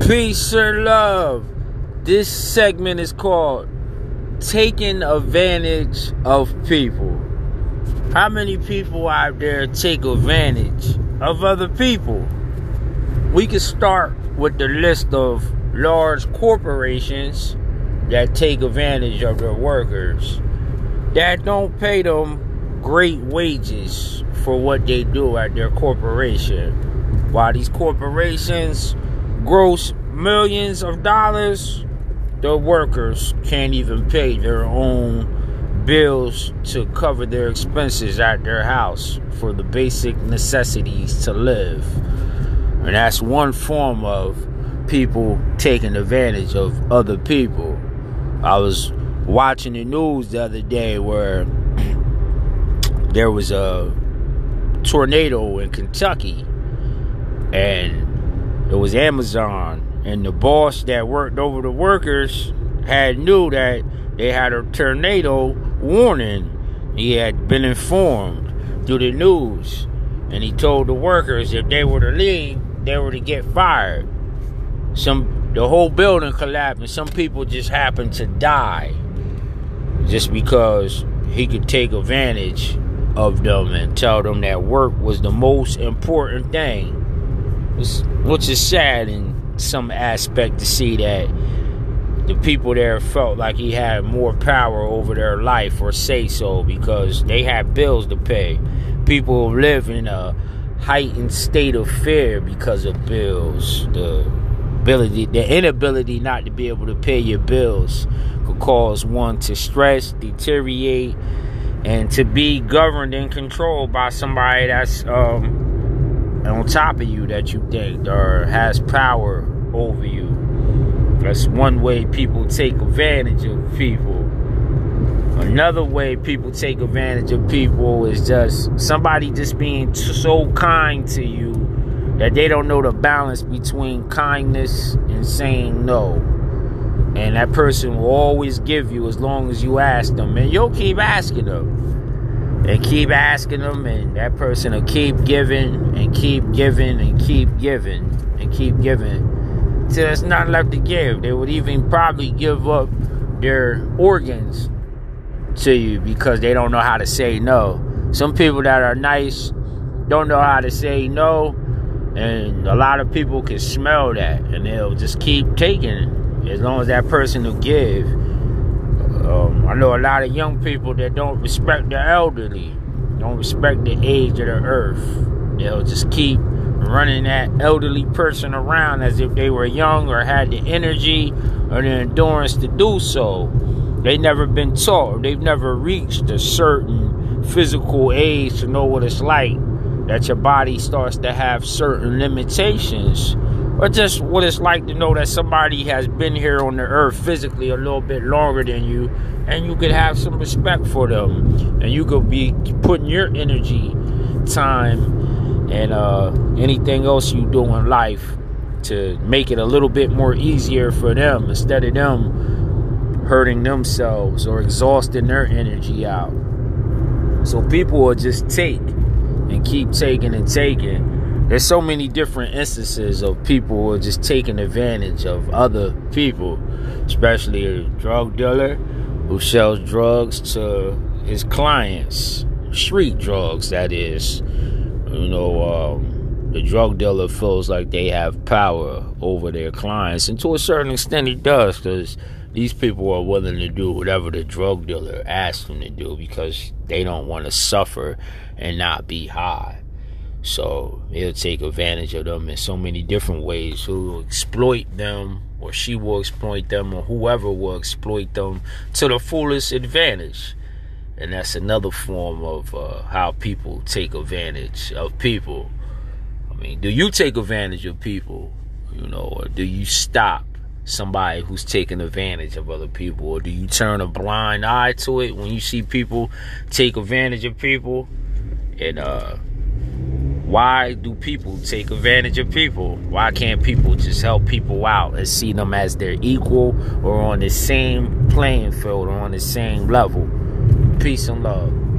Peace or love. This segment is called Taking Advantage of People. How many people out there take advantage of other people? We can start with the list of large corporations that take advantage of their workers that don't pay them great wages for what they do at their corporation. While these corporations gross millions of dollars, the workers can't even pay their own bills to cover their expenses at their house for the basic necessities to live. And that's one form of people taking advantage of other people. I was watching the news the other day where there was a tornado in Kentucky and it was Amazon and the boss that worked over the workers had knew that they had a tornado warning. He had been informed through the news and he told the workers if they were to leave, they were to get fired. Some the whole building collapsed and some people just happened to die just because he could take advantage of them and tell them that work was the most important thing. Which is sad in some aspect to see that the people there felt like he had more power over their life or say so because they had bills to pay. People live in a heightened state of fear because of bills. The ability, the inability not to be able to pay your bills could cause one to stress, deteriorate, and to be governed and controlled by somebody that's um, on top of you that you think or has power over you. That's one way people take advantage of people. Another way people take advantage of people is just somebody just being so kind to you that they don't know the balance between kindness and saying no. And that person will always give you as long as you ask them. And you'll keep asking them. And keep asking them, and that person will keep giving keep giving and keep giving and keep giving. Till there's not left to give. They would even probably give up their organs to you because they don't know how to say no. Some people that are nice don't know how to say no and a lot of people can smell that, and they'll just keep taking as long as that person will give. Um, I know a lot of young people that don't respect the elderly, don't respect the age of the earth. They'll just keep running that elderly person around as if they were young or had the energy or the endurance to do so. They've never been taught, they've never reached a certain physical age to know what it's like that your body starts to have certain limitations or just what it's like to know that somebody has been here on the earth physically a little bit longer than you and you could have some respect for them and you could be putting your energy time and uh, anything else you do in life to make it a little bit more easier for them instead of them hurting themselves or exhausting their energy out so people will just take and keep taking and taking. There's so many different instances of people are just taking advantage of other people, especially a drug dealer who sells drugs to his clients, street drugs, that is. You know, um, the drug dealer feels like they have power over their clients, and to a certain extent, he does, because these people are willing to do whatever the drug dealer asks them to do because they don't want to suffer and not be high. So he'll take advantage of them in so many different ways. He'll exploit them, or she will exploit them, or whoever will exploit them to the fullest advantage. And that's another form of uh, how people take advantage of people. I mean, do you take advantage of people? You know, or do you stop somebody who's taking advantage of other people? Or do you turn a blind eye to it when you see people take advantage of people? And uh, why do people take advantage of people? Why can't people just help people out and see them as their equal or on the same playing field or on the same level? Peace and love.